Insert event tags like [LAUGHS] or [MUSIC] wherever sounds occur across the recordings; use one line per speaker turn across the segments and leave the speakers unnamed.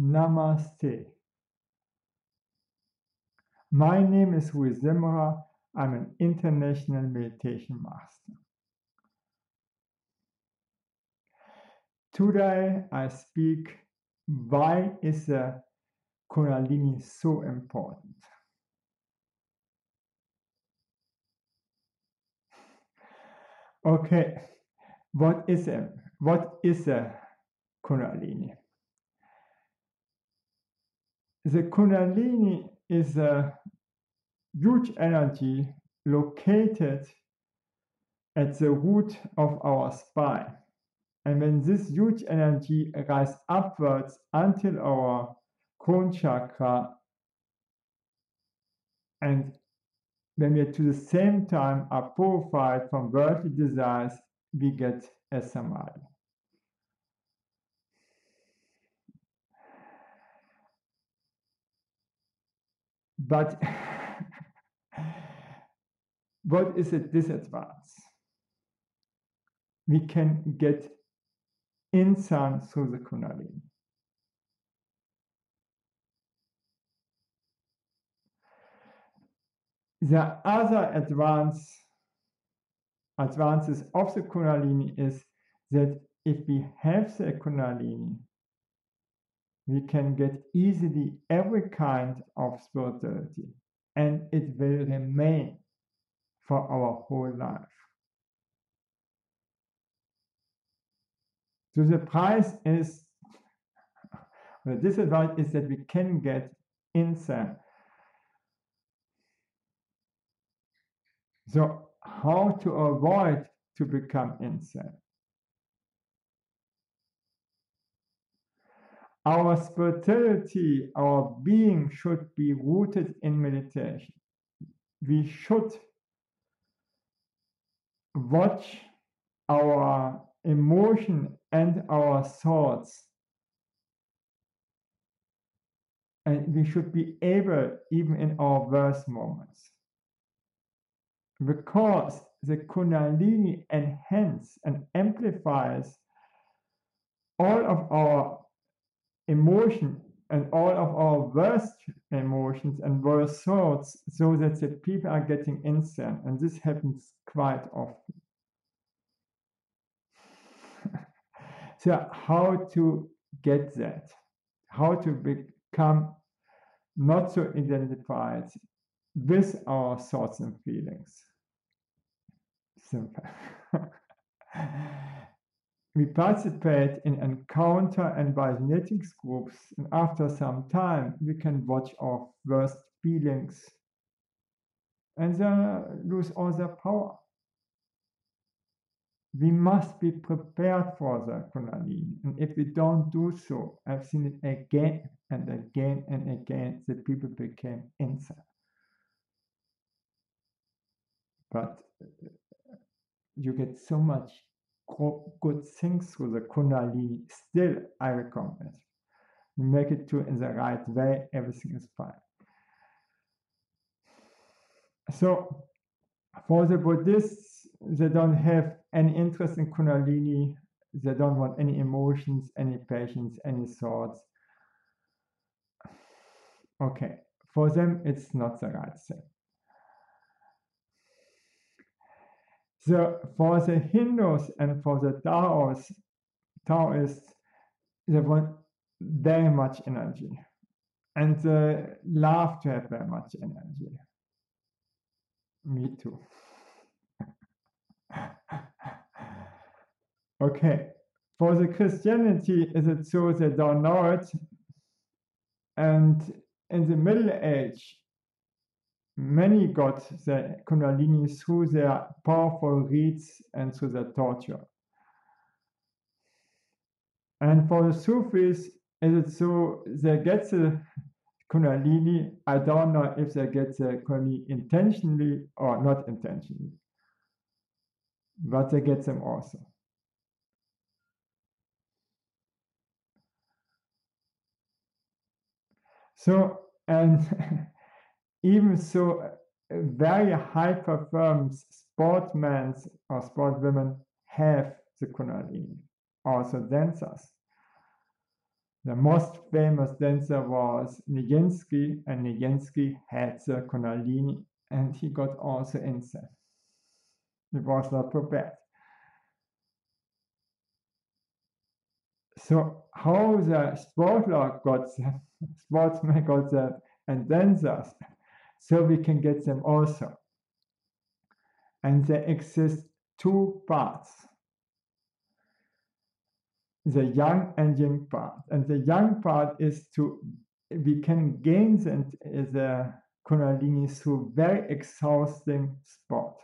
Namaste. My name is Rui Zimmerer. I'm an international meditation master. Today I speak why is the Kundalini so important? Okay, what is a what is a Kundalini? The Kundalini is a huge energy located at the root of our spine. And when this huge energy rises upwards until our crown chakra, and when we at the same time are purified from worldly desires, we get a samadhi. But what is a disadvantage? We can get insight through the Kundalini. The other advance, advances of the Kundalini is that if we have the Kundalini, we can get easily every kind of spirituality and it will remain for our whole life. So the price is, [LAUGHS] the disadvantage is that we can get insane. So how to avoid to become insane? Our spirituality, our being should be rooted in meditation. We should watch our emotion and our thoughts. And we should be able, even in our worst moments, because the Kundalini enhances and amplifies all of our emotion and all of our worst emotions and worst thoughts so that the people are getting insane. And this happens quite often. [LAUGHS] so, how to get that? How to become not so identified with our thoughts and feelings? Simple. [LAUGHS] we participate in encounter and bioenergetics groups, and after some time, we can watch our worst feelings and they lose all their power. We must be prepared for the Kundalini, and if we don't do so, I've seen it again and again and again that people became insane. But you get so much good things through the Kundalini, still I recommend. You make it to in the right way, everything is fine. So for the Buddhists, they don't have any interest in Kundalini, they don't want any emotions, any passions, any thoughts. Okay, for them it's not the right thing. For the Hindus and for the Taoists, Taoists, they want very much energy. And they love to have very much energy. Me too. [LAUGHS] okay. For the Christianity, is it so they don't know it? And in the Middle Age, Many got the Kundalini through their powerful rites and through their torture. And for the Sufis, is it so they get the Kundalini? I don't know if they get the Kundalini intentionally or not intentionally, but they get them also. So, and [LAUGHS] even so very high performance sportsmen or sportswomen have the Kundalini, also dancers. The most famous dancer was Nijinsky, and Nijinsky had the Kundalini, and he got also incest. It was not prepared. So how the sportler got them, [LAUGHS] sportsmen got them, and dancers, so we can get them also. And there exist two parts the yang and yin part. And the yang part is to, we can gain the, the Kundalini through very exhausting sport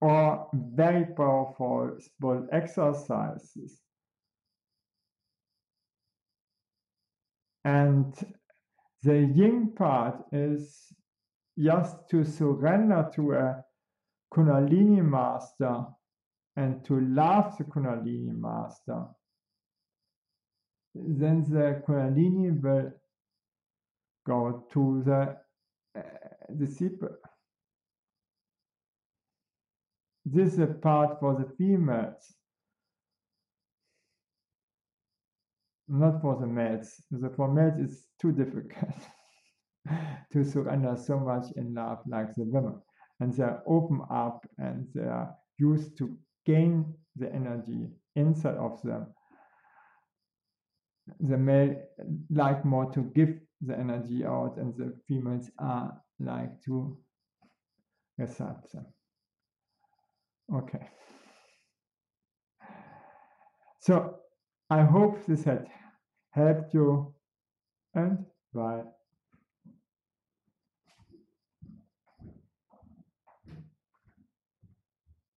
or very powerful sport exercises. And the yin part is just to surrender to a Kundalini master and to love the Kundalini master, then the Kundalini will go to the uh, disciple. This is a part for the females, not for the males. The for males it's too difficult [LAUGHS] to surrender so much in love like the women. And they're open up and they are used to gain the energy inside of them. The male like more to give the energy out, and the females are like to accept them. Okay. So I hope this had helped you and bye.